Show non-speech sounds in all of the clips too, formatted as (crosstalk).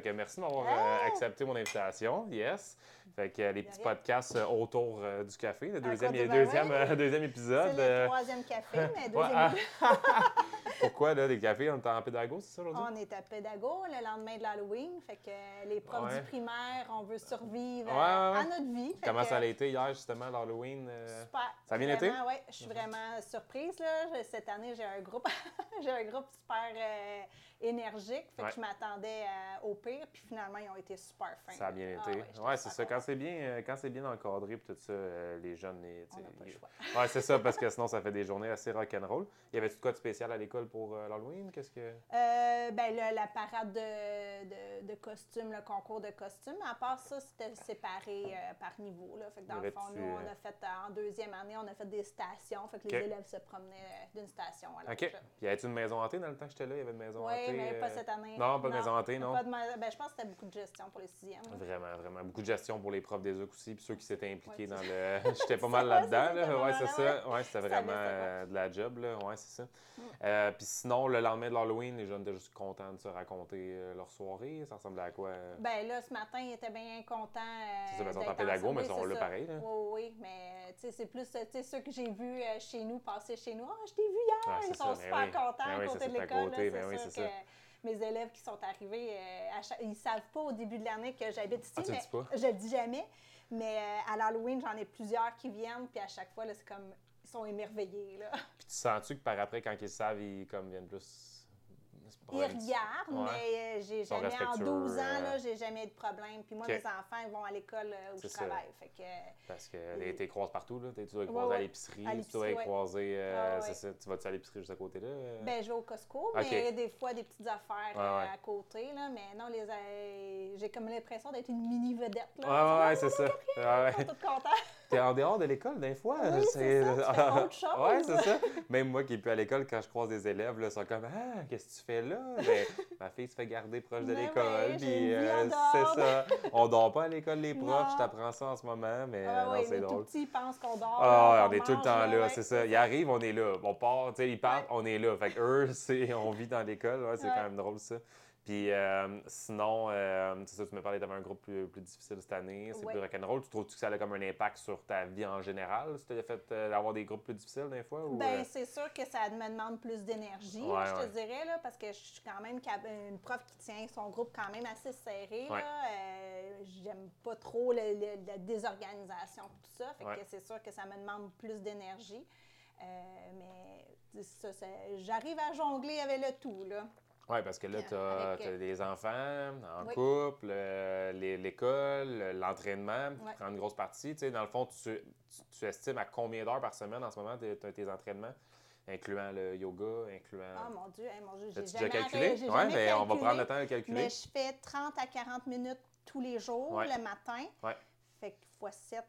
Fait que merci de m'avoir Ah! euh, accepté mon invitation. Yes. Fait que euh, les petits podcasts euh, autour du café, le deuxième, deuxième, (laughs) deuxième C'est épisode. le euh, troisième café, mais (laughs) deuxième. (laughs) ah. Pourquoi, là, des cafés? On est en pédago, c'est ça aujourd'hui? On est à pédago le lendemain de l'Halloween. Fait que les profs Ouais. du primaire, on veut survivre Ouais, ouais, ouais. à notre vie. Comment ça a été hier, justement, l'Halloween? euh? Super. Ça a bien été? Vraiment, ouais, je suis vraiment surprise. Là. Cette année, j'ai un groupe (laughs) j'ai un groupe super euh, énergique. Fait que je m'attendais euh, au pire. Puis finalement, ils ont été super fins. Ça a bien Ah été. j'étais ouais, c'est ça. Quand c'est bien, quand c'est bien encadré, puis tout ça, les jeunes, les, On pas le ils- choix. Ouais, c'est ça, parce que (laughs) sinon, ça fait des journées assez rock'n'roll. Y avait-tu de quoi de spécial à l'école pour euh, l'Halloween? Qu'est-ce que. Euh, ben, le- la parade de, de, de costumes, le concours de costumes. À part ça, c'était séparé euh, par niveau. Là. Fait que dans le fond, nous, on a fait, en deuxième année, on a fait des stations. Fait que les élèves se promenaient d'une station à l'autre. OK. Puis y avait-tu une maison hantée dans le temps que j'étais là? Il y avait une maison Oui, hantée? mais pas cette année. Non, pas de maison hantée, non? Pas de ma- ben, je pense que c'était beaucoup de gestion pour les sixièmes. là. Vraiment, vraiment. Beaucoup de gestion pour les profs des OC aussi, puis ceux qui s'étaient impliqués Ouais, dans le. (laughs) (laughs) J'étais pas mal là-dedans, là. Ouais, c'est ça. Ouais, c'était vraiment de la job, là. Ouais, c'est ça. Euh, puis sinon, le lendemain de l'Halloween, les jeunes étaient juste contents de se raconter euh, leur soirée. Ça ressemblait à quoi? euh? Ben là, ce matin, ils étaient bien contents. euh, C'est ça, ben, ils sont en pédago, mais ils sont c'est là pareil, là. Oui, oui, mais tu sais, c'est plus euh, ceux que j'ai vus euh, chez nous, passer chez nous. Ah, je t'ai vu hier! Ah, ils sont ça, ben super oui. contents Ben à côté de l'école. ben c'est sûr que mes élèves qui sont arrivés, euh, chaque- ils savent pas au début de l'année que j'habite ici, Ah, tu le mais dis pas? je le dis jamais. Mais euh, à l'Halloween, j'en ai plusieurs qui viennent, puis à chaque fois, là, c'est comme sont émerveillés. Là. (laughs) Puis tu sens-tu que par après, quand ils savent, ils comme, viennent plus. Ils regardent, Ouais. mais euh, j'ai jamais, en respectueux, 12 ans, euh, j'ai jamais eu de problème. Puis moi, mes enfants, ils vont à l'école euh, où je ça. travaille. Fait que, Parce que les- t'es croises partout, là. T'es- Tu dois les Ouais, croiser à l'épicerie, tu dois les croiser. euh, Ah. Tu vas-tu à l'épicerie juste à côté, là? euh? Ben, je vais au Costco, OK. mais des fois, des petites affaires euh, ouais. à côté. Là, mais non, les, euh, j'ai comme l'impression d'être une mini vedette. Ouais, Là. ouais, ouais, c'est ça. Ils sont tous contents. T'es en dehors de l'école, des fois. Oui, c'est ça, tu fais autre (laughs) chose. ouais, c'est ça. Même moi qui n'ai plus à l'école, quand je croise des élèves, là, ils sont comme Ah, qu'est-ce que tu fais là? Ben, (laughs) ma fille se fait garder proche de Ben l'école. puis euh, c'est ça. On dort pas à l'école, les profs. Non. Je t'apprends ça en ce moment, mais Ah, non, oui, c'est les drôle. petits pensent qu'on dort. Ah, on est tout le temps là, ouais, c'est ça. Ils arrivent, on est là. On part, tu sais, ils partent, Ouais. on est là. Fait que eux, (laughs) c'est, on vit dans l'école, ouais, c'est quand même drôle ça. Puis euh, sinon, euh, c'est ça, tu me parlais, tu avais un groupe plus, plus difficile cette année, c'est Ouais. plus rock'n'roll. Tu trouves-tu que ça a comme un impact sur ta vie en général, si tu as fait euh, d'avoir des groupes plus difficiles des fois? Ou, Ben, euh, c'est sûr que ça me demande plus d'énergie, Ouais, je te dirais, là, parce que je suis quand même une prof qui tient son groupe quand même assez serré. J'aime pas trop le- le- la désorganisation et tout ça. Fait que c'est sûr que ça me demande plus d'énergie. Mais ça, ça- j'arrive à jongler avec le tout. Là. Ouais, parce que là, tu as, des enfants en Oui. couple, euh, l'école, l'entraînement, qui Ouais. prend une grosse partie. Tu sais, dans le fond, tu, tu, tu estimes à combien d'heures par semaine en ce moment tes, tes- tes entraînements, incluant le yoga, incluant. Ah mon Dieu, hey, mon Dieu, j'ai jamais déjà calculé? Oui, mais on va prendre le temps de calculer. Mais je fais 30 à 40 minutes tous les jours, Ouais. le matin. Ouais. Fait que fois 7,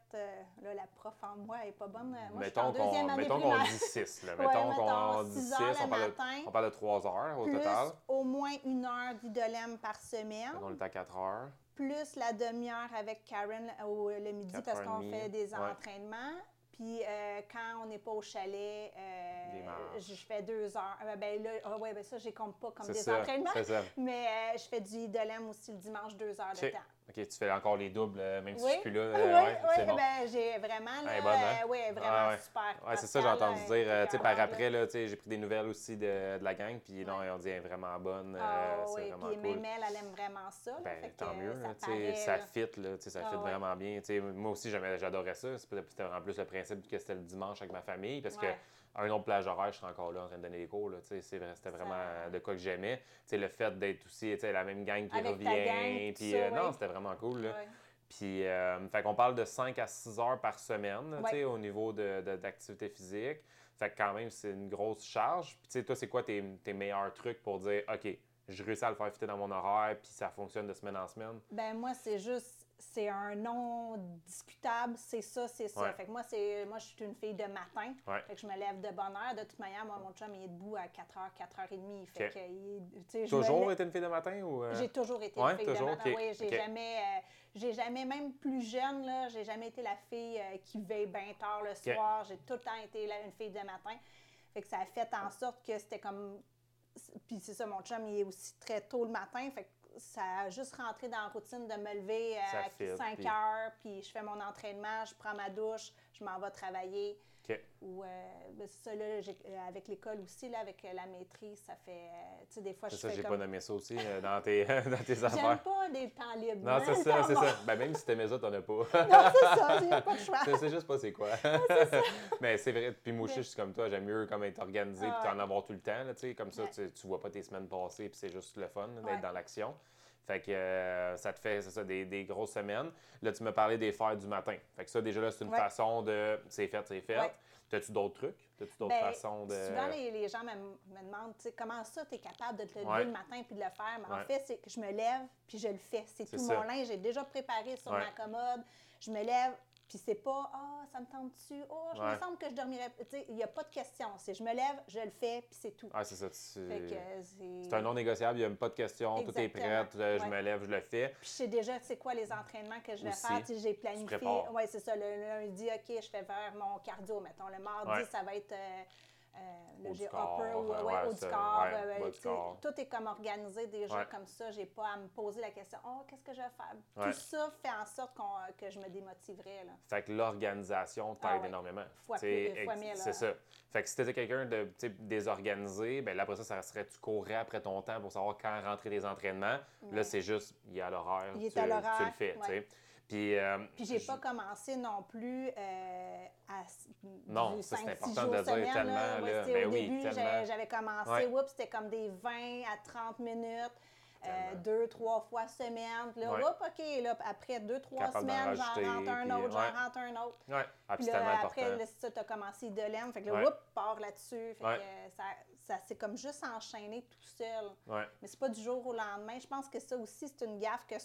là, la prof en moi, elle est pas bonne. Moi, je suis en mettons deuxième qu'on année mettons qu'on primaire. dit 6. Là. (laughs) Ouais, Mettons qu'on dit six 6. heures On le parle, de, on parle de 3 heures au plus total. au moins une heure d'idolème par semaine, On est à 4 heures. plus la demi-heure avec Karen au, le midi Quatre parce qu'on fait des ouais. entraînements. Puis euh, quand on n'est pas au chalet, euh, je fais deux heures. Euh, ben là, ah ouais, ben ça, je compte pas comme des ça. entraînements. (laughs) Mais euh, je fais du idolème aussi le dimanche, deux heures de temps. OK, tu fais encore les doubles, euh, même si je Oui, suis plus là. oui, euh, ouais, oui, bon. ben, j'ai vraiment, là, Elle est bonne, hein? euh, ouais, vraiment Ah ouais. super. Ouais, c'est ça, j'ai entendu dire. euh, tu sais, par après, là, tu sais, j'ai pris des nouvelles aussi de, de la gang, puis non, Ouais. ils ont dit, elle est vraiment bonne. Ah c'est oui, vraiment puis cool. elle, aime vraiment ça. Ben, fait que, tant mieux, ça paraît, ça fit, là, tu sais, ça Ah fit ouais. vraiment bien. Tu sais, moi aussi, j'adorais ça. C'était en plus le principe que c'était le dimanche avec ma famille, parce Ouais. que un autre plage horaire, je serais encore là en train de donner les cours. C'était Ça- vraiment de quoi que j'aimais. Le fait d'être aussi la même gang qui Avec revient. puis euh, Non, c'était vraiment cool. Là. Ouais. Puis, euh, fait qu'on parle de 5 à 6 heures par semaine, Ouais. au niveau de- de- d'activité physique. Fait que quand même, c'est une grosse charge. Puis, tu sais, toi, c'est quoi tes, tes meilleurs trucs pour dire, OK, je réussis à le faire fitter dans mon horaire, puis ça fonctionne de semaine en semaine? Ben moi, c'est juste, c'est un non discutable, c'est ça, c'est ça. Ouais. Fait que moi, c'est, moi, je suis une fille de matin. Ouais. Fait que je me lève de bonne heure. De toute manière, moi, mon chum, il est debout à 4h, 4h30. Fait que, il- me Toujours été une fille de matin ou. euh? J'ai toujours été Ouais, une fille toujours? de matin. OK. Oui, j'ai jamais, euh, j'ai jamais, même plus jeune, là, j'ai jamais été la fille euh, qui veille bien tard le soir. J'ai tout le temps été la- une fille de matin. Fait que ça a fait en sorte que c'était comme. Puis c'est ça, mon chum, il est aussi très tôt le matin. Fait que ça a juste rentré dans la routine de me lever à fit, 5 puis- heures, puis je fais mon entraînement, je prends ma douche, je m'en vais travailler. OK. Ou, euh, ben, ça, là, euh, avec l'école aussi, là, avec euh, la maîtrise, ça fait, euh, tu sais, des fois, je ça, fais j'ai comme... pas nommé ça aussi dans tes, (laughs) dans tes J'aime affaires. pas des temps libres. Non, c'est (laughs) ça, c'est ça. Ben, même si t'aimais ça, t'en as pas. (laughs) Non, c'est ça, j'ai pas de choix. Je sais juste pas c'est quoi. Mais c'est vrai. Puis moi je suis comme toi. J'aime mieux comme être organisé Ah puis en ouais. avoir tout le temps. Là, tu sais, comme ça, Ouais. tu, tu vois pas tes semaines passer puis c'est juste le fun d'être Ouais. dans l'action. Fait que euh, ça te fait, ça, des, des grosses semaines. Là, tu me parlais des fers du matin. Fait que ça, déjà là, c'est une Ouais. façon de. C'est fait, c'est fait. Ouais. T'as-tu d'autres trucs? T'as-tu d'autres Ben, façons de. Souvent, les, les gens me, me demandent, comment ça, tu es capable de te lever Ouais. le matin puis de le faire? Mais en fait, c'est que je me lève puis je le fais. C'est tout ça. mon linge. J'ai déjà préparé sur ma commode. Je me lève puis c'est pas, ah, ça me tente-tu? Oh, je Ouais. me semble que je dormirais. Tu sais, il n'y a pas de question. C'est je me lève, je le fais puis c'est tout. Ah, c'est ça. euh, c'est. C'est un non négociable, il n'y a pas de question, tout est prêt, euh, je Ouais. me lève, je le fais. Puis je sais déjà c'est quoi les entraînements que je vais Aussi, faire. J'ai planifié. Oui, c'est ça. Le lundi, OK, je fais faire mon cardio, mettons. Le mardi, Ouais. ça va être euh, euh, Haut le corps, upper euh, ouais, haut du corps. ouais, euh, du corps. Tout est comme organisé déjà comme ça. J'ai pas à me poser la question Oh, qu'est-ce que je vais faire? Tout ça fait en sorte qu'on- que je me démotiverais. Là. Fait que l'organisation t'aide Ah énormément. Fois T'sais, plus- fois ex- mille, C'est ça. Fait que si t'étais quelqu'un de désorganisé, ben là, après ça, ça serait tu courais après ton temps pour savoir quand rentrer les entraînements. Là, c'est juste, il est à l'horaire, Il est tu, à l'horaire, tu le fais. Puis, euh, Puis j'ai pas commencé non plus euh, à Non, du ça, c'est 5-6 important jours de dire semaine, tellement, là. Là. Ben au oui, début, j'avais commencé, Ouais. c'était comme des 20 à 30 minutes. euh, deux, trois fois semaine. Puis là, Ouais. oups, OK, là, après deux, trois Capable semaines, j'en rentre un puis, autre, ouais. j'en rentre un autre. Ah, puis là, après, là, ça, tu as commencé Idolem. Fait que là, Ouais. part là-dessus. Fait que ça, ça s'est comme juste enchaîné tout seul. Ouais. Mais c'est pas du jour au lendemain. Je pense que ça aussi, c'est une gaffe que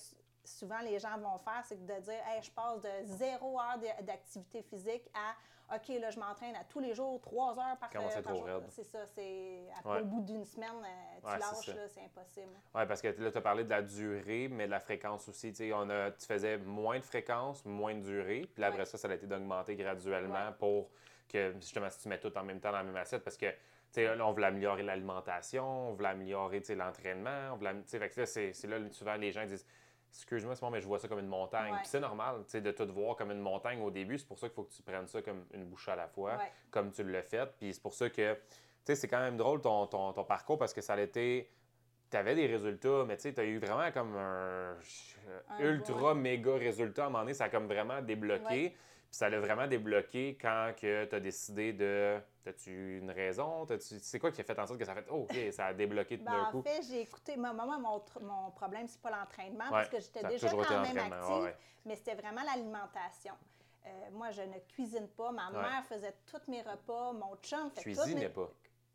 souvent les gens vont faire, c'est de dire hey, je passe de zéro heure d'activité physique à OK, là, je m'entraîne à tous les jours, trois heures par, Comment c'est par trop jour. C'est ça, c'est après Ouais. au bout d'une semaine, euh, tu Ouais, lâches, c'est impossible. Oui, parce que là, tu as parlé de la durée, mais de la fréquence aussi. On a, tu faisais moins de fréquence, moins de durée. Puis là, après Ouais. ça, ça a été d'augmenter graduellement pour que, justement, si tu mets tout en même temps dans la même assiette, parce que, tu sais, là, on voulait améliorer l'alimentation, on voulait améliorer, l'entraînement, on c'est c'est là, souvent, les gens disent, excuse-moi, Simon, mais je vois ça comme une montagne. Ouais. Puis c'est normal, tu sais, de tout voir comme une montagne au début. C'est pour ça qu'il faut que tu prennes ça comme une bouchée à la fois Ouais. comme tu l'as fait. Puis c'est pour ça que, tu sais, c'est quand même drôle ton, ton, ton parcours parce que ça a été. Tu avais des résultats, mais tu sais, tu as eu vraiment comme un, Un ultra bon. méga résultat. À un moment donné, ça a comme vraiment débloqué. Puis ça l'a vraiment débloqué quand tu as décidé de. As-tu une raison? T'as-tu- C'est quoi qui a fait en sorte que ça a fait. Oh, OK, ça a débloqué tout Ben, d'un en coup? fait, j'ai écouté. Moi, moi, mon, mon problème, c'est pas l'entraînement, Ouais, parce que j'étais déjà quand même active, ouais. mais c'était vraiment l'alimentation. Euh, moi, je ne cuisine pas. Ma Ouais. mère faisait tous mes repas. Mon chum fait tous Cuisinais mes... pas.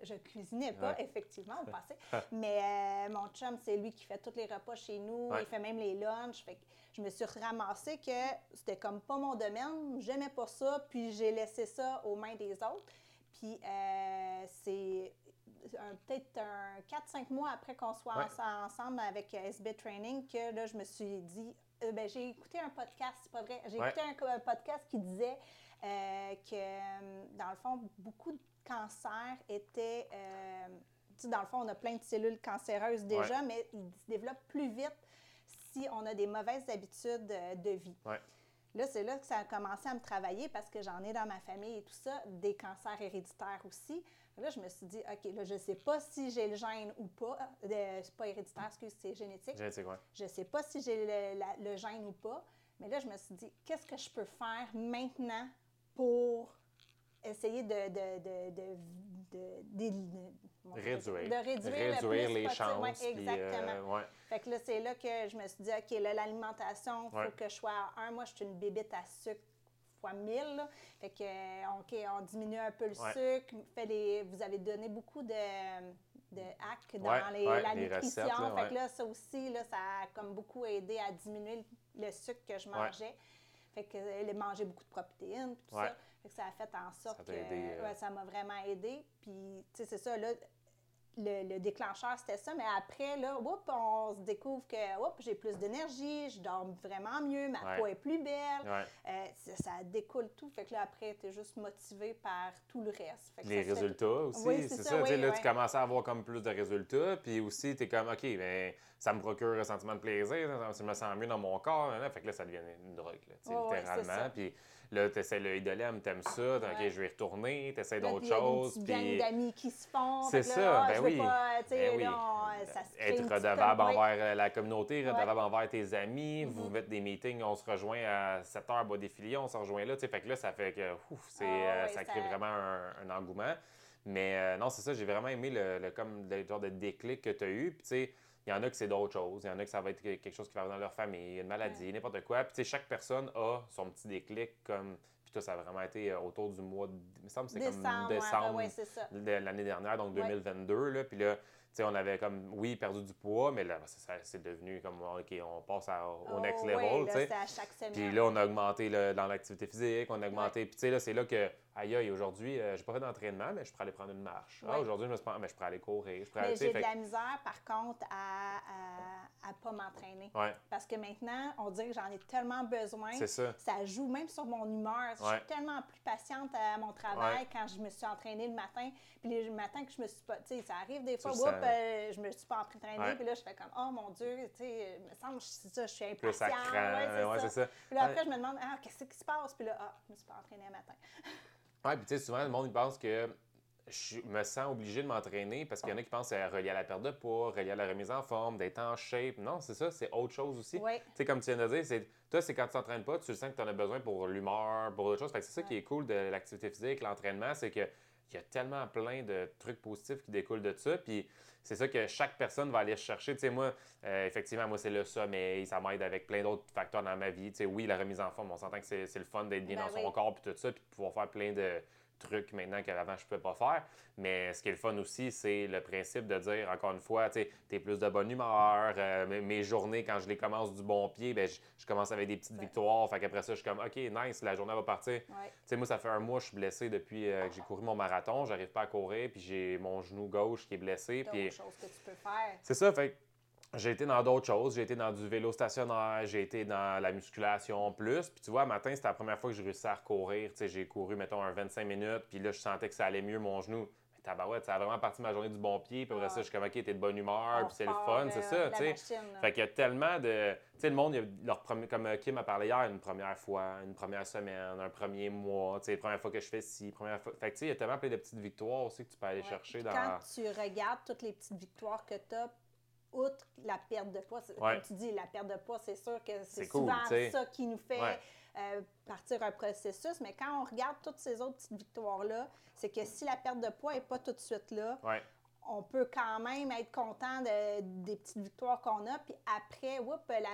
Je cuisinais pas, Ouais. effectivement, au passé. (laughs) Mais euh, mon chum, c'est lui qui fait tous les repas chez nous. Ouais. Il fait même les lunchs. Fait que je me suis ramassée que c'était comme pas mon domaine. J'aimais pas ça. Puis j'ai laissé ça aux mains des autres. Puis euh, c'est un- peut-être un 4-5 mois après qu'on soit Ouais. ensemble avec euh, SB Training que là, je me suis dit, euh, ben, j'ai écouté un podcast, c'est pas vrai, j'ai écouté un, un podcast qui disait euh, que, euh, dans le fond, beaucoup de cancers étaient, euh, tu sais, dans le fond, on a plein de cellules cancéreuses déjà, mais ils se développent plus vite si on a des mauvaises habitudes euh, de vie. Ouais. Là, c'est là que ça a commencé à me travailler parce que j'en ai dans ma famille et tout ça, des cancers héréditaires aussi. Là, je me suis dit, OK, là, je ne sais pas si j'ai le gène ou pas. Euh, c'est pas héréditaire, excuse, c'est génétique. Génétique, ouais. Je ne sais pas si j'ai le gène ou pas. Mais là, je me suis dit, qu'est-ce que je peux faire maintenant pour essayer de, de, de, de? Réduire. de réduire, le les chances. Exactement. euh, ouais. Fait que là, c'est là que je me suis dit, OK, là, l'alimentation, il faut Ouais. que je sois à un. Moi, je suis une bébête à sucre fois 1000. là. Fait que, euh, OK, on diminue un peu le Ouais. sucre. Fait les, vous avez donné beaucoup de, de hacks dans les- la nutrition. recettes, là, fait que là, ça aussi, là, ça a comme beaucoup aidé à diminuer le, sucre que je mangeais. Fait que euh, manger beaucoup de protéines, puis tout Ouais. ça. Fait que ça a fait en sorte Ça que aidé, euh. ouais, ça m'a vraiment aidé. Puis, tu sais, c'est ça, là, le, déclencheur, c'était ça. Mais après, là, on se découvre que j'ai plus d'énergie, je dors vraiment mieux, ma peau est plus belle. Euh, ça, découle tout. Fait que là, après, tu es juste motivé par tout le reste. Les résultats aussi, c'est ça. là, tu commences à avoir comme plus de résultats. Puis aussi, tu es comme, OK, ben, ça me procure un sentiment de plaisir, ça, me sent mieux dans mon corps. Là, fait que là, ça devient une drogue, littéralement. Puis Là, tu essaies le idolème, t'aimes ça, OK, je vais y retourner, tu essaies d'autres choses. Il y a une d'amis qui se font. C'est ça, ben oui. ben oui. Être redevable envers euh, la communauté, redevable envers tes amis. Vous mm-hmm. faites des meetings, on se rejoint à 7 h, bois défilé, on se rejoint là. Fait que là, ça fait que ouf, c'est, ah euh, ça crée vraiment un, engouement. Mais euh, non, c'est ça, j'ai vraiment aimé le, comme le genre de déclic que tu as eu. Puis, tu sais, il y en a que c'est d'autres choses. Il y en a que ça va être quelque chose qui va dans leur famille, une maladie, n'importe quoi. Puis, tu sais, chaque personne a son petit déclic comme. Puis, toi, ça a vraiment été euh, autour du mois. De... Il me semble que c'est comme décembre de l'année dernière, donc 2022. Là. Puis là, on avait comme, oui, perdu du poids, mais là, c'est devenu comme, OK, on passe au oh, next level. Oui, là, à chaque semaine. Puis là, on a augmenté dans l'activité physique, on a augmenté. Puis tu sais, là, c'est là que, aïe, aïe, aujourd'hui, je euh, j'ai pas fait d'entraînement, mais je pourrais aller prendre une marche. Ah, aujourd'hui, je me suis mais je pourrais aller courir. Je mais j'ai de la misère, par contre, à, à, pas m'entraîner. Parce que maintenant, on dirait que j'en ai tellement besoin. C'est ça. Ça joue même sur mon humeur. Je suis tellement plus patiente à mon travail quand je me suis entraînée le matin. Puis les matins que je me suis pas, tu sais, ça arrive des fois, euh, je me suis pas entraînée, puis là, je fais comme, oh mon Dieu, tu sais, me semble, ça, je suis impatiente. Ouais, c'est ça. Puis là, après, je me demande, ah, qu'est-ce qui se passe? Puis là, ah, je me suis pas entraînée le matin. (laughs) Oui, puis tu sais, souvent, le monde, il pense que je me sens obligé de m'entraîner parce qu'il y en a qui pensent que c'est relié à la perte de poids, relié à la remise en forme, d'être en shape. Non, c'est ça, c'est autre chose aussi. Tu sais, comme tu viens de dire, c'est, toi, c'est quand tu t'entraînes pas, tu sens que tu en as besoin pour l'humeur, pour autre chose. c'est ça qui est cool de l'activité physique, l'entraînement, c'est que il y a tellement plein de trucs positifs qui découlent de ça. Puis c'est ça que chaque personne va aller chercher. Tu sais, moi, euh, effectivement, moi, c'est le sommeil, ça m'aide avec plein d'autres facteurs dans ma vie. Tu sais, oui, la remise en forme, on s'entend que c'est le fun d'être bien ben dans son corps, puis tout ça, puis de pouvoir faire plein de trucs maintenant qu'avant je ne pouvais pas faire. Mais ce qui est le fun aussi, c'est le principe de dire, encore une fois, tu es plus de bonne humeur. Euh, mes journées, quand je les commence du bon pied, ben, je, commence avec des petites victoires. Fait qu'après ça, je suis comme, OK, nice, la journée va partir. Tu sais, moi, ça fait un mois, je suis blessé depuis euh, que j'ai couru mon marathon. J'arrive pas à courir, puis j'ai mon genou gauche qui est blessé. Puis... C'est ça, fait j'ai été dans d'autres choses. J'ai été dans du vélo stationnaire, j'ai été dans la musculation plus. Puis tu vois, matin, c'était la première fois que j'ai réussi à recourir. j'ai couru, mettons, un 25 minutes, puis là, je sentais que ça allait mieux, mon genou. Mais tabarouette, ça a vraiment parti de ma journée du bon pied. Puis après ça, je suis comme, OK, t'es de bonne humeur, puis c'est le fun, c'est ça, tu sais. Fait qu'il y a tellement de. Tu sais, le monde, leur premier, comme euh, Kim a parlé hier, une première fois, une première semaine, un premier mois, tu sais, la première fois que je fais ci, première fois. Fait que tu sais, il y a tellement plein de petites victoires aussi que tu peux aller chercher dans. Quand tu regardes toutes les petites victoires que tu as, outre la perte de poids, comme tu dis, la perte de poids, c'est sûr que c'est souvent ça qui nous fait euh, partir un processus. Mais quand on regarde toutes ces autres petites victoires-là, c'est que si la perte de poids n'est pas tout de suite là, on peut quand même être content des petites victoires qu'on a. Puis après,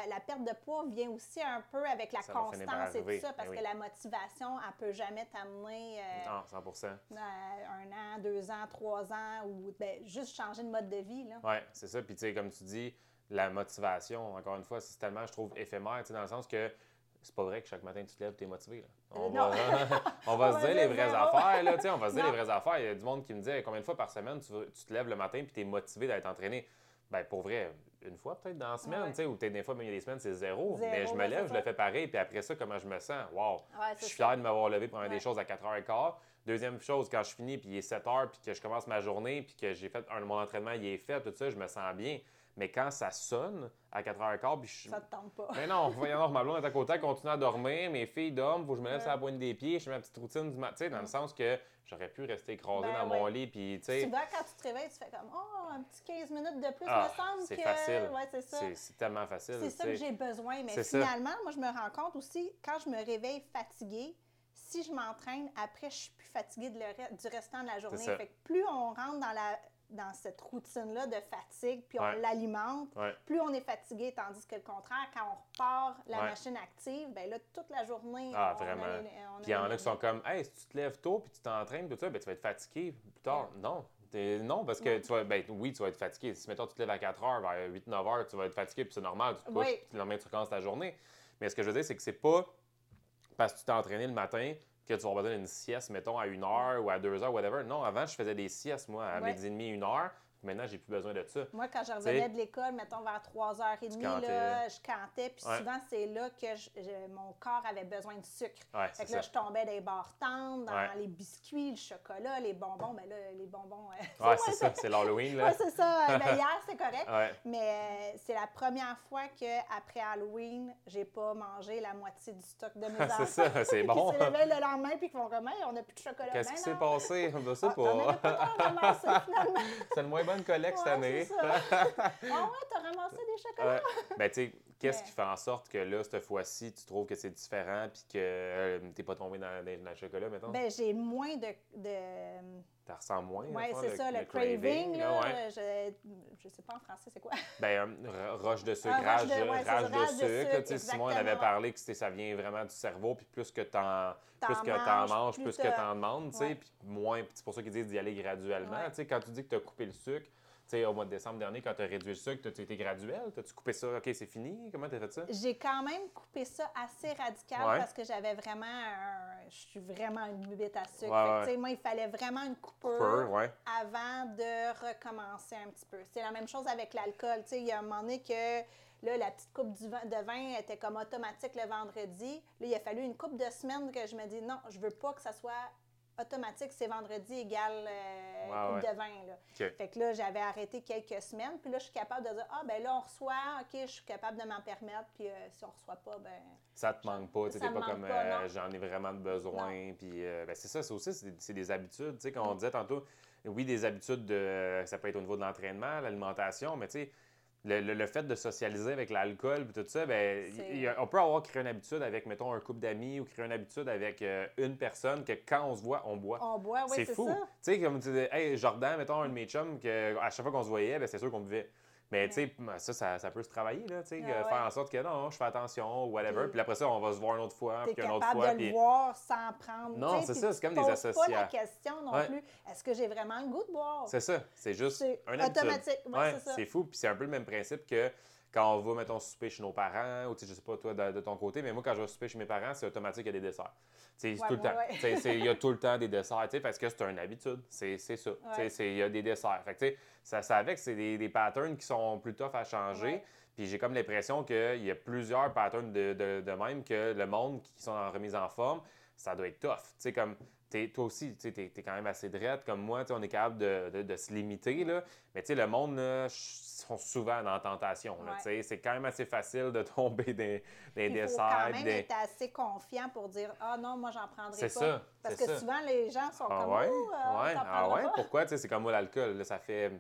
la, perte de poids vient aussi un peu avec la constance et tout ça, parce ben que la motivation, elle peut jamais t'amener euh, non, 100 un an, deux ans, trois ans, ou ben, juste changer de mode de vie. Oui, c'est ça. Puis tu sais, comme tu dis, la motivation, encore une fois, c'est tellement, je trouve, éphémère, dans le sens que c'est pas vrai que chaque matin tu te lèves et tu es motivé. Là. On, va, (laughs) on va se dire les vraies affaires. Là, on va se dire les vraies affaires. Il y a du monde qui me dit combien de fois par semaine tu, te lèves le matin et tu es motivé d'être entré. Ben, pour vrai, une fois peut-être dans la semaine, ou peut-être des fois, mais il y a des semaines, c'est zéro. mais je me lève, je le fais pareil, puis après ça, comment je me sens? Wow! je suis fier de m'avoir levé pour faire des choses à 4h15. Deuxième chose, quand je finis, puis il est 7h, puis que je commence ma journée, puis que j'ai fait un, mon entraînement, il est fait, tout ça, je me sens bien. Mais quand ça sonne à 4h15, puis je... Ça te tente pas. Mais non, voyons, ma blonde est à côté, continue à dormir, mes filles dorment, faut que je me lève sur la pointe des pieds, je fais ma petite routine du matin, dans le sens que j'aurais pu rester écrasé ben dans mon lit, puis tu sais... Souvent, quand tu te réveilles, tu fais comme « Oh, un petit 15 minutes de plus, ah, me semble c'est que... facile. Ouais, c'est ça. C'est tellement facile. C'est ça que j'ai besoin, mais finalement, moi, je me rends compte aussi, quand je me réveille fatiguée, si je m'entraîne, après, je suis plus fatiguée de le du restant de la journée. Fait que plus on rentre dans la dans cette routine-là de fatigue, puis on l'alimente, plus on est fatigué, tandis que le contraire, quand on repart la machine active, ben là, toute la journée, ah, vraiment. puis il y en a qui sont comme, hey, si tu te lèves tôt, puis tu t'entraînes, tout ça, ben, tu vas être fatigué plus tard. Non. Non, parce que tu vas, ben, oui, tu vas être fatigué. Si, mettons, tu te lèves à 4 heures, vers 8-9 heures, tu vas être fatigué, puis c'est normal, tu te couches, puis le lendemain, tu recommences ta journée. Mais ce que je veux dire, c'est que c'est pas parce que tu t'es entraîné le matin que tu vas besoin d'une sieste, mettons, à une heure ou à deux heures, whatever. Non, avant, je faisais des siestes, moi, à midi et demi, une heure. Maintenant, j'ai plus besoin de ça. Moi, quand je revenais de l'école, mettons vers 3h30, là, je cantais. Puis souvent, c'est là que mon corps avait besoin de sucre. Ouais, fait que là, je tombais dans les barres tendres, dans les biscuits, le chocolat, les bonbons. Mais là, les bonbons. (laughs) ouais, c'est ça, c'est l'Halloween. Oui, c'est ça. Ben, (laughs) hier, c'est correct. Mais euh, c'est la première fois qu'après Halloween, j'ai pas mangé la moitié du stock de mes (laughs) enfants. c'est ça, c'est bon. Ils se réveillent le lendemain puis qu'ils font comme, on n'a plus de chocolat. Qu'est-ce ben qui s'est passé? On ne sait ah, pas. c'est une moins bonne collecte cette année. (laughs) ah ouais, t'as ramassé des chocolats? ben, tu sais, qu'est-ce qui fait en sorte que là, cette fois-ci, tu trouves que c'est différent puis que tu euh, t'es pas tombé dans, dans, le chocolat, mettons? Ben, j'ai moins de. de... Tu ressens moins? Oui, c'est ça, le, craving. là, ouais. je, je sais pas en français, c'est quoi? (laughs) Ben, roche de sucre, rage, de, ouais, rage de, sucre. Sais, Simon avait parlé que ça vient vraiment du cerveau, puis plus que tu en, plus que en manges, plus, que tu en demandes, tu sais, puis moins. c'est pour ça qu'ils disent d'y aller graduellement. Tu sais, quand tu dis que tu as coupé le sucre, sais, au mois de décembre dernier, quand tu as réduit le sucre, tu été graduel? As-tu coupé ça? OK, c'est fini? Comment tu as fait ça? J'ai quand même coupé ça assez radical parce que j'avais vraiment Je suis vraiment une bébête à sucre. Moi, il fallait vraiment une coupure, avant de recommencer un petit peu. C'est la même chose avec l'alcool. Il y a un moment donné que là, la petite coupe de vin était comme automatique le vendredi. Là, il a fallu une coupe de semaines que je me dis non, je veux pas que ça soit automatique, c'est vendredi égal euh, coupe de vin. Là. Fait que là, j'avais arrêté quelques semaines. Puis là, je suis capable de dire Ah, ben là, on reçoit, OK, je suis capable de m'en permettre. Puis euh, si on reçoit pas, ben. Ça te manque pas. Tu pas comme euh, j'en ai vraiment besoin. Puis ben, c'est ça, c'est aussi, c'est des, habitudes. Tu sais, quand on disait tantôt, oui, des habitudes, de, ça peut être au niveau de l'entraînement, l'alimentation, mais tu sais, le, fait de socialiser avec l'alcool et tout ça, ben, on peut avoir créé une habitude avec, mettons, un couple d'amis ou créer une habitude avec euh, une personne que quand on se voit, on boit. On boit, oui, c'est fou. Tu sais, comme tu disais, hey, Jordan, mettons, un de mes chums, que, à chaque fois qu'on se voyait, ben, c'est sûr qu'on buvait. Mais tu sais, ça, ça, peut se travailler, là, tu sais, ah faire en sorte que non, je fais attention, ou whatever. Puis après ça, on va se voir une autre fois, puis une autre fois. de le voir sans prendre. Non, c'est ça, c'est comme des associations. pas la question non plus, est-ce que j'ai vraiment le goût de boire? C'est ça, c'est juste un automatique. Ouais. C'est fou, puis c'est un peu le même principe que quand on va, mettons, souper chez nos parents, ou je sais pas toi de, ton côté, mais moi, quand je vais souper chez mes parents, c'est automatique, il y a des desserts. C'est tout le temps. Il y a tout le temps des desserts, parce que c'est une habitude. C'est ça. Il y a des desserts. Fait ça, ça avec, c'est des, des, patterns qui sont plus tough à changer. Puis j'ai comme l'impression qu'il y a plusieurs patterns de, de, même que le monde qui sont en remise en forme, ça doit être tough. Tu sais, comme toi aussi, tu es, quand même assez drette comme moi, on est capable de, de, se limiter. Là. Mais le monde là, sont souvent dans la tentation. C'est quand même assez facile de (laughs) tomber des, des desserts. Il faut quand même être assez confiant pour dire « Ah non, moi, j'en prendrai pas. » Ça, Parce que souvent, les gens sont ah comme ouais? Oh, ouais. Ah ouais? Pourquoi? C'est comme moi, l'alcool. Ça fait...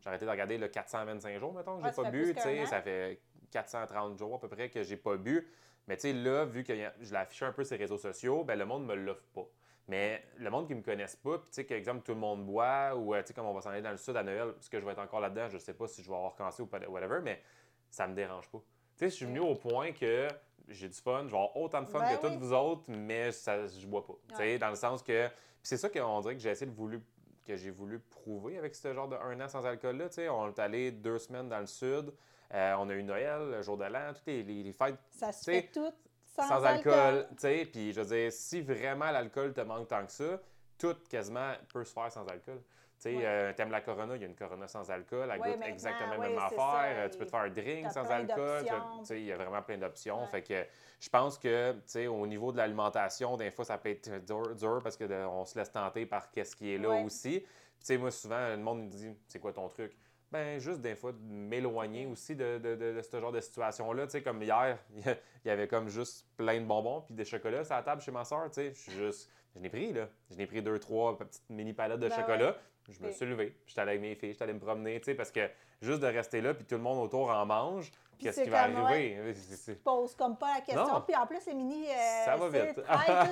J'ai arrêté de regarder le 425 jours, mettons, que j'ai pas bu. Ça fait 430 jours à peu près que j'ai pas bu. Mais tu sais, là, vu que je l'ai affiché un peu sur les réseaux sociaux, ben, le monde me l'offre pas. Mais le monde qui ne me connaisse pas, puis tu sais, exemple, tout le monde boit, ou euh, tu sais, comme on va s'en aller dans le sud à Noël, est-ce que je vais être encore là-dedans, je ne sais pas si je vais avoir commencé ou pas, whatever, mais ça me dérange pas. Tu sais, je suis venu au point que j'ai du fun, je vais avoir autant de fun ben que toutes vous autres, mais ça, je bois pas. Tu sais, dans le sens que. c'est ça qu'on dirait que j'ai essayé de voulu que j'ai voulu prouver avec ce genre de un an sans alcool-là. Tu sais, on est allé deux semaines dans le sud, euh, on a eu Noël, le jour de l'an, toutes les, les, fêtes. Ça se fait tout sans, alcool. tu sais, puis je veux dire, si vraiment l'alcool te manque tant que ça, tout quasiment peut se faire sans alcool. Tu sais, euh, t'aimes la Corona, il y a une Corona sans alcool, elle goûte exactement la même affaire. tu peux te faire un drink sans alcool. Tu sais, il y a vraiment plein d'options. Fait que je pense que, tu sais, au niveau de l'alimentation, des fois, ça peut être dur, dur parce qu'on se laisse tenter par qu'est-ce qui est là aussi. Tu sais, moi, souvent, le monde me dit, c'est quoi ton truc? Ben, juste des fois, m'éloigner aussi de, de, de, ce genre de situation-là. Tu sais, comme hier, (laughs) il y avait comme juste plein de bonbons puis des chocolats sur la table chez ma soeur. Tu sais, je juste. Je n'ai pris, là. Je n'ai pris deux, trois petites mini palettes de ben chocolat. Je me suis levé. J'étais allé avec mes filles, j'étais allé me promener, tu sais, parce que juste de rester là, puis tout le monde autour en mange, qu'est-ce qui va arriver? Tu poses comme pas la question. Puis en plus, les mini. Euh, ça va vite.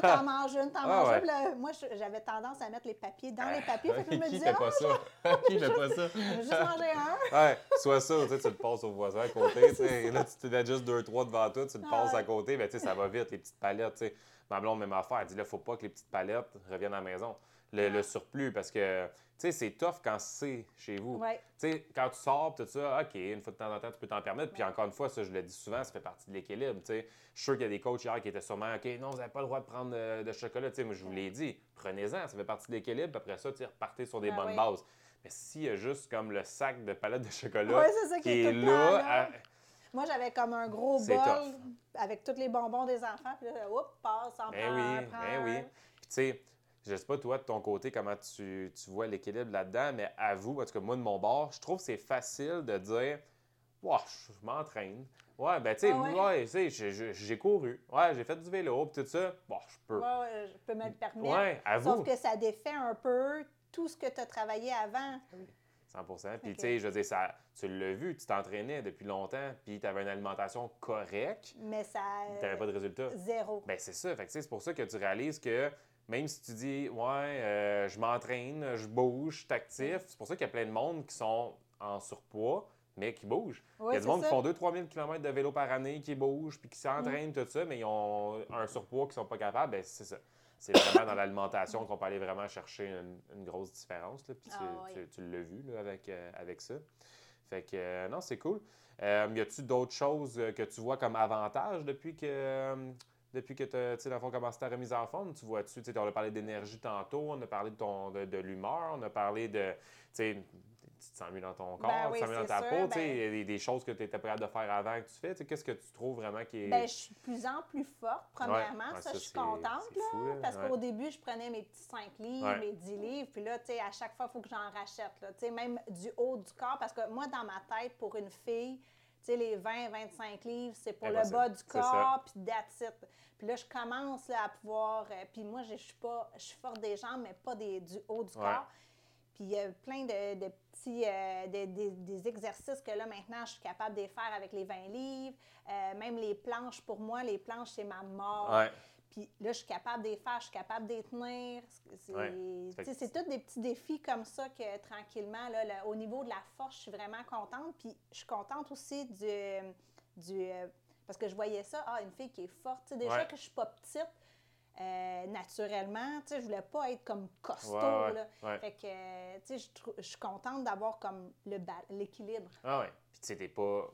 T'en manges une, t'en (laughs) ah, manges une. moi, j'avais tendance à mettre les papiers dans les papiers. Fait que je me (laughs) disais, pas oh, ça? (laughs) Qui fait pas ça? juste manger un. Ouais, soit ça, tu le passes au voisin à côté. là, tu mets juste deux, trois devant toi, tu le passes à côté, ben, ça va vite, les petites palettes. sais. Ma blonde, même affaire, elle dit là, faut pas que les petites palettes reviennent à la maison. Le, surplus, parce que tu sais, c'est tough quand c'est chez vous. Tu sais, quand tu sors, tout ça, OK, une fois de temps en temps, tu peux t'en permettre. Puis encore une fois, ça, je le dis souvent, ça fait partie de l'équilibre. Tu sais, je suis sûr qu'il y a des coachs hier qui étaient sûrement, OK, non, vous n'avez pas le droit de prendre de, chocolat. Tu sais, moi, je vous l'ai dit, prenez-en, ça fait partie de l'équilibre. Après ça, tu repartez sur des bonnes bases. Mais s'il y a juste comme le sac de palettes de chocolat Ouais, c'est ça qui qui est est là, à- Moi, j'avais comme un gros bol tough. avec tous les bonbons des enfants. Puis là, oups, passe, en Ben prends oui, prends ben oui. Puis tu sais, je sais pas toi de ton côté comment tu, tu vois l'équilibre là-dedans, mais à vous, en tout cas moi de mon bord, je trouve que c'est facile de dire Ouah, je, m'entraîne. Ouais, ben tu sais, Ah ouais? j'ai- couru. Ouais, j'ai fait du vélo, puis tout ça. Bon, je peux. Ouais, je peux me le permettre. Ouais, à Sauf que ça défait un peu tout ce que tu as travaillé avant. 100% Puis, tu sais, je veux dire, ça, tu l'as vu, tu t'entraînais depuis longtemps, puis tu avais une alimentation correcte, Mais ça. tu n'avais pas de résultat. Zéro. Ben, c'est ça. Fait que, tu sais, c'est pour ça que tu réalises que même si tu dis, ouais, euh, je m'entraîne, je bouge, je suis actif, c'est pour ça qu'il y a plein de monde qui sont en surpoids, mais qui bougent. Oui, Il y a du monde qui font 2-3 000 km de vélo par année, qui bougent, puis qui s'entraînent, tout ça, mais ils ont un surpoids qui sont pas capables. Ben, c'est ça. C'est vraiment dans l'alimentation qu'on peut aller vraiment chercher une, une grosse différence. Là, puis tu, Ah oui. tu- tu l'as vu là, avec, euh, avec ça. Fait que, euh, non, c'est cool. Euh, y a-tu d'autres choses que tu vois comme avantage depuis que, depuis que tu fond, commencé ta remise en forme? Tu vois-tu, tu sais, on a parlé d'énergie tantôt, on a parlé de, ton, de, de l'humeur, on a parlé de, tu sais, tu te sens mieux dans ton corps, Ben tu te sens mieux dans ta sûr, peau, tu sais, ben- il y a des, des choses que tu étais prêt de faire avant que tu fais. Tu sais, Qu'est-ce que tu trouves vraiment qui est... Ben, je suis de plus en plus forte, premièrement. Ouais, ça, je suis contente, là. fou, là, parce ouais. qu'au début, je prenais mes petits 5 livres, Ouais. mes 10 livres. Puis là, tu sais, à chaque fois, il faut que j'en rachète, là. Tu sais, même du haut du corps. Parce que moi, dans ma tête, pour une fille, sais, les 20, 25 livres, c'est pour le bas du corps, puis that's it. Puis là, je commence là, à pouvoir. euh, puis moi, je je suis pas. Je suis forte des jambes, mais pas des, du haut du Ouais. corps. Puis il y a plein de, de petits euh, de- de- des exercices que là, maintenant, je suis capable de les faire avec les 20 livres. Euh, même les planches, pour moi, les planches, c'est ma mort. Ouais. Puis là, je suis capable de les faire, je suis capable de les tenir. C'est Ouais. tous des petits défis comme ça que tranquillement, là, au niveau de la force, je suis vraiment contente. Puis je suis contente aussi du. du euh, parce que je voyais ça, ah, une fille qui est forte. Déjà Ouais. que je suis pas petite, euh, naturellement, tu sais, je voulais pas être comme costaud. Ouais, ouais, là. ouais. Fait que, tu sais, je suis contente d'avoir comme l'équilibre. Ah ouais. Puis tu sais, t'es pas...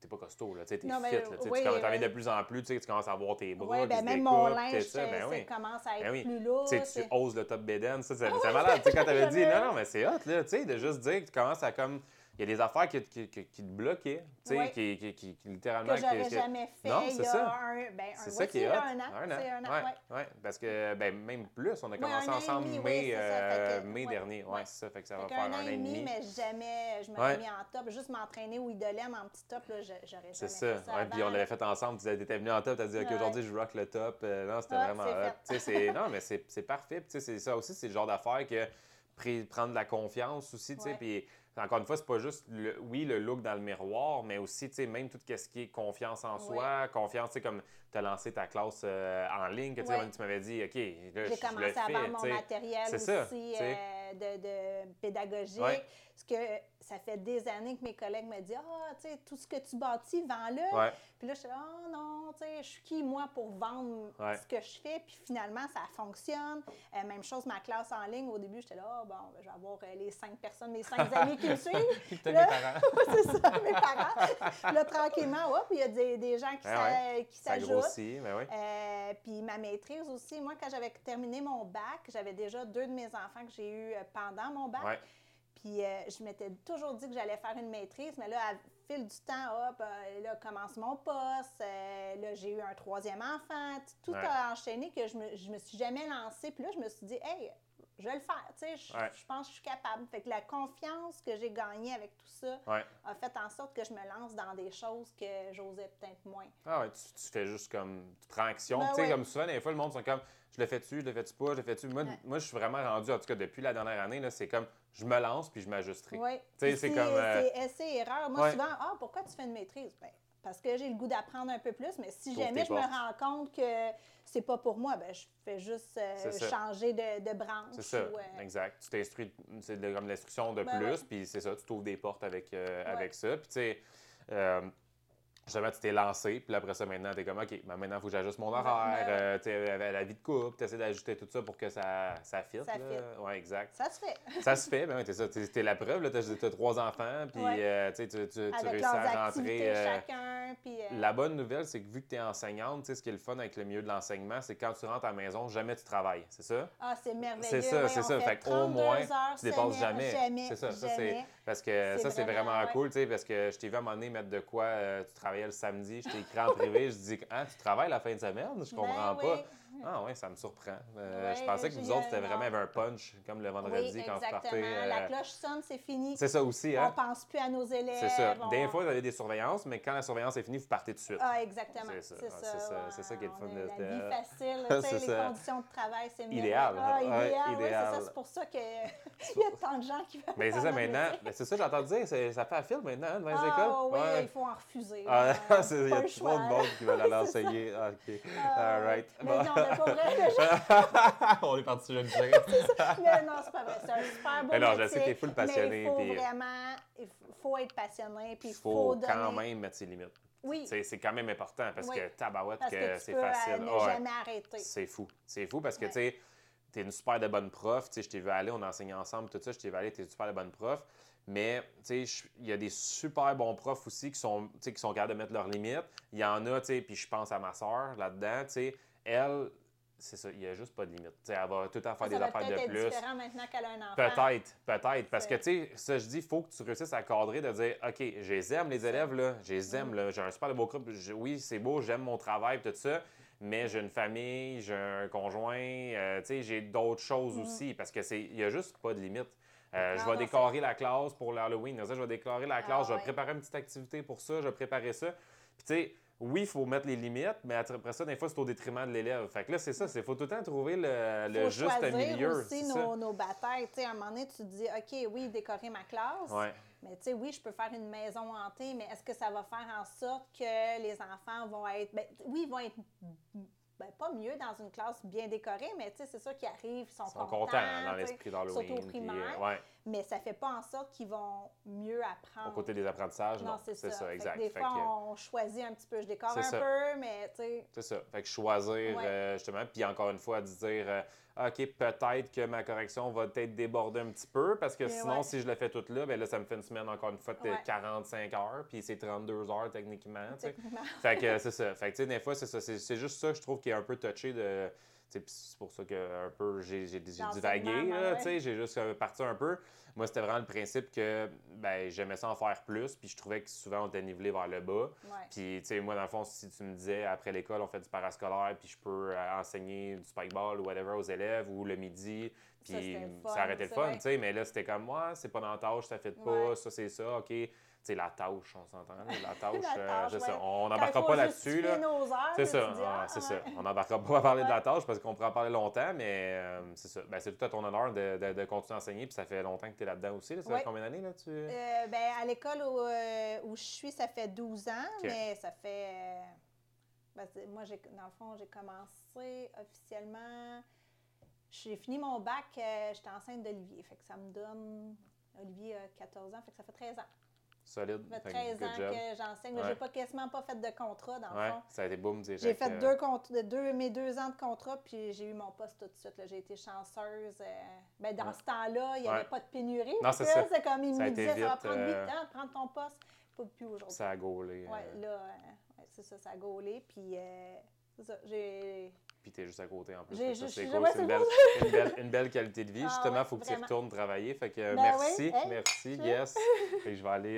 T'es pas costaud, là. Tu sais, t'es fit, là. Oui, tu commences à oui. de plus en plus, tu sais, tu commences à avoir tes bras qui ben même mon linge, ça. Ben ça oui. commence à être Ben oui. plus lourd. Tu sais, tu oses le top bédaine, ça, c'est Ah malade. Tu sais, quand t'avais dit, non, non, mais c'est hot, là, tu sais, de juste dire que tu commences à comme. Il y a des affaires qui, qui, qui, qui te bloquaient, tu sais, qui, qui, littéralement. que j'aurais jamais fait Non, il c'est y a ça. un, ben, un, C'est ça qui est un an. C'est un an, ouais, ouais. ouais, parce que ben, même plus, on a commencé un ensemble demi, oui, mai, ça, euh, fait que- mai dernier. Ouais, ouais. c'est ça. Fait que ça Fait va faire un an et demi, mais jamais je me suis mis en top. Juste m'entraîner au idolème en petit top, j'aurais jamais C'est fait ça. ça. Ouais, avant, puis on l'avait fait ensemble. Tu étais venu en top, tu as dit, OK, aujourd'hui, je rock le top. Euh, non, c'était vraiment hot. fait. (laughs) Non, mais c'est parfait. Tu sais, c'est ça aussi, c'est le genre d'affaire que pr- prendre de la confiance aussi. tu sais. Puis, encore une fois, c'est pas juste, le, oui, le look dans le miroir, mais aussi, tu sais, même tout ce qui est confiance en soi, confiance, tu sais, comme tu as lancé ta classe euh, en ligne, que tu sais, Ouais. tu m'avais dit, OK, là, je, J'ai je le commencé à fais, vendre mon matériel C'est aussi ça, tu sais. euh, de, de pédagogique. Ouais. Parce que ça fait des années que mes collègues me disent Ah, tu sais, tout ce que tu bâtis, vends-le. Ouais. Puis là, je suis oh non, tu sais, je suis qui, moi, pour vendre Ouais. ce que je fais? Puis finalement, ça fonctionne. Euh, même chose, ma classe en ligne, au début, j'étais là, Ah, bon, ben, je vais avoir euh, les cinq personnes, mes cinq amis qui me (laughs) suivent. Là- mes parents. (laughs) c'est ça, mes parents. Là, tranquillement, hop, il y a des, des gens qui Ça s'ajoutent. oui. Euh, puis ma maîtrise aussi, moi, quand j'avais terminé mon bac, j'avais déjà deux de mes enfants que j'ai euh, pendant mon bac. Ouais. Puis euh, je m'étais toujours dit que j'allais faire une maîtrise, mais là, à fil du temps, hop, euh, là, commence mon poste. euh, là, j'ai eu un troisième enfant. Tout Ouais. a enchaîné que je me, je me suis jamais lancée. Puis là, je me suis dit, hey, je vais le faire. Tu sais, je, Ouais. je pense que je suis capable. Fait que la confiance que j'ai gagnée avec tout ça Ouais. a fait en sorte que je me lance dans des choses que j'osais peut-être moins. Ah ouais, tu, tu fais juste comme. Tu prends action. Ben tu sais, comme souvent, des fois, le monde sont comme je le fais-tu, je le fais-tu pas, je le fais-tu? Moi, Ouais. moi, je suis vraiment rendu, en tout cas, depuis la dernière année, là, c'est comme je me lance puis je m'ajusterai. Oui. Tu sais, c'est comme, euh, C'est essai-erreur. Moi, ouais. souvent, ah, pourquoi tu fais une maîtrise? Ben, parce que j'ai le goût d'apprendre un peu plus, mais si jamais je me rends compte que c'est pas pour moi, ben, je fais juste euh, C'est changer de, de branche. C'est ça, ou, euh, exact. Tu t'instruis, c'est de- comme l'instruction de Ben plus, ouais. puis c'est ça, tu t'ouvres des portes avec, euh, Ouais. avec ça. Puis tu sais, justement, tu t'es lancé, puis après ça, maintenant, tu es comme, OK, ben maintenant, il faut que j'ajuste mon horaire, euh, tu la vie de couple, tu essaies d'ajuster tout ça pour que ça, ça fit. Ça fit. Ouais, exact. Ça se fait. (laughs) Ça se fait, ben oui, t'es ça. T'es t'es la preuve, t'as t'as trois enfants, puis Ouais. euh, tu tu, tu, tu réussis à rentrer. euh, chacun. Puis, euh, la bonne nouvelle, c'est que vu que tu es enseignante, tu sais, ce qui est le fun avec le milieu de l'enseignement, c'est que quand tu rentres à la maison, jamais tu travailles, c'est ça? Ah, c'est merveilleux. C'est ça, Oui, c'est ça. Fait, Fait 32 moins, tu dépasses semaine, jamais. jamais. C'est ça, ça, c'est-. Parce que ça, c'est vraiment, cool, tu sais, parce que je t'ai vu à un moment donné mettre de quoi, tu travaillais le samedi, je t'ai écrit en privé, je dis, ah, tu travailles la fin de semaine? Je comprends Ben pas. oui. Ah ouais, ça me surprend. Euh, Ouais, je pensais que vous autres, c'était vraiment, un punch, comme le vendredi Oui, quand vous partez. euh, La cloche sonne, c'est fini. C'est ça aussi, On hein? pense plus à nos élèves. C'est ça. on- Des fois, vous avez des surveillances, mais quand la surveillance est finie, vous partez tout de suite. Ah, exactement. C'est ça. C'est Ah, ça. c'est ça. ouais. C'est ça qui est le fun On de- La vie facile, (laughs) sais, C'est les ça. conditions de travail, c'est. Idéal. Ah, idéal, ouais, c'est idéal. ça. C'est pour ça qu'il (laughs) y a tant de gens qui veulent Mais c'est ça maintenant. c'est ça, j'ai entendu dire. Ça fait à fil maintenant, hein, devant les Ah, écoles? oui, il faut en refuser. Ah, (laughs) il y a trop de monde qui veulent aller enseigner. OK. All right. Pour vrai, (laughs) On est parti sur une (laughs) chaîne. mais non, c'est pas vrai. C'est un super beau Mais non, je métier, sais que full passionné, il faut puis- vraiment, il faut être passionné, puis Il faut faut donner. quand même mettre ses limites. Oui, C'est quand même important parce Oui. que tabarouette, que, c'est euh, facile. ne ouais. jamais arrêter. C'est fou. C'est fou parce que, Ouais. tu sais, t'es une super de bonne prof. Tu sais, je t'ai vu aller, on enseignait ensemble, tout ça. Je t'ai vu aller, t'es une super de bonne prof. Mais, il y a des super bons profs aussi qui sont, qui sont capables de mettre leurs limites. Il y en a, puis je pense à ma soeur là-dedans, elle, c'est ça, il n'y a juste pas de limite. Tu sais, elle va tout le temps faire Ça des affaires de plus. différent maintenant qu'elle a un enfant. Peut-être, peut-être. Parce que, tu sais, ça, je dis, il faut que tu réussisses à cadrer, de dire, OK, je les aime, les élèves, là. Je les aime, Mm. là. J'ai un super beau groupe. Oui, c'est beau, j'aime mon travail, tout ça. Mais j'ai une famille, j'ai un conjoint, euh, tu sais, j'ai d'autres choses Mm. aussi. Parce que c'est, il n'y a juste pas de limite. Euh, je Ah vais non, décorer la classe pour l'Halloween. Je vais décorer la Ah classe, je vais ouais. préparer une petite activité pour ça, je vais préparer ça. Puis, tu sais, oui, il faut mettre les limites, mais après ça, des fois, c'est au détriment de l'élève. Fait que là, c'est ça, il faut tout le temps trouver le, le faut juste choisir milieu. aussi nos, nos batailles. À un moment donné, tu te dis, OK, oui, décorer ma classe. Ouais. mais tu sais, oui, je peux faire une maison hantée, mais est-ce que ça va faire en sorte que les enfants vont être, ben, oui, ils vont être ben, pas mieux dans une classe bien décorée, mais c'est ça qui arrive, ils sont, sont contents, contents dans l'esprit d'Halloween. surtout au puis, primaire. euh, ouais. Mais ça fait pas en sorte qu'ils vont mieux apprendre. Au côté des apprentissages, non. non, c'est ça. Que exact. Des fois, que, on choisit un petit peu, je décore un ça. peu, mais tu sais, C'est ça. Fait que choisir, Ouais. euh, justement, puis encore une fois, de dire, euh, OK, peut-être que ma correction va peut-être déborder un petit peu, parce que Mais sinon, ouais. si je le fais toute là, ben là, ça me fait une semaine, encore une fois, de Ouais. 45 heures, puis c'est 32 heures techniquement. Fait que euh, c'est ça. Fait que, tu sais, des fois, c'est ça. C'est c'est juste ça, je trouve, qui est un peu touché de. C'est pour ça que un peu j'ai divagué, ouais. j'ai juste parti un peu. Moi, c'était vraiment le principe que ben, j'aimais ça en faire plus, puis je trouvais que souvent on était nivelé vers le bas. Puis, tu sais, moi, dans le fond, si tu me disais après l'école, on fait du parascolaire, puis je peux euh, enseigner du spikeball ou whatever aux élèves, ou le midi, puis ça, fun, arrêtait le fun, tu sais. Mais là, c'était comme, moi, c'est pas dans la tâche, ça fait pas, ça, c'est ça, OK. Sais, la tâche, on s'entend, la (laughs) tâche, La euh, c'est ça. On n'embarquera pas là-dessus, là. C'est ça, ah, c'est ça. On n'embarquera pas à parler de la tâche parce qu'on pourrait en parler longtemps, mais euh, c'est ça. Ben, c'est tout à ton honneur de, de- de continuer à enseigner, puis ça fait longtemps que tu es là-dedans aussi. Là. Ça fait combien d'années, là? Tu... Euh, ben, à l'école où, où je suis, ça fait 12 ans, mais ça fait. ben, c'est- moi, j'ai, dans le fond, j'ai commencé officiellement. J'ai fini mon bac, j'étais enceinte d'Olivier. Fait que ça me donne. Olivier a 14 ans, fait que ça fait 13 ans. Solide. Ça fait Fait que 13 good ans job. que j'enseigne. mais Ouais. J'ai pas quasiment pas fait de contrat, dans Ouais, le fond. ça a été boom direct. J'ai fait euh, deux, deux, mes deux ans de contrat, puis j'ai eu mon poste tout de suite. J'ai été chanceuse. euh, ben, dans Ouais. ce temps-là, il n'y avait pas de pénurie. Non, c'est ça. C'est comme il Ça me disait, ça va vite, prendre euh, 8 ans de prendre ton poste. Pas plus aujourd'hui. Ça a gaulé. euh, Ouais, là, euh, c'est ça, ça a gaulé. Puis, euh, c'est ça, j'ai. Puis t'es juste à côté en plus. C'est cool. C'est une une, belle, une belle qualité de vie. Ah Justement, il ouais, faut que tu retournes travailler. Fait que euh, Ben merci. oui, hey, merci, yes. Fait que je vais aller. euh,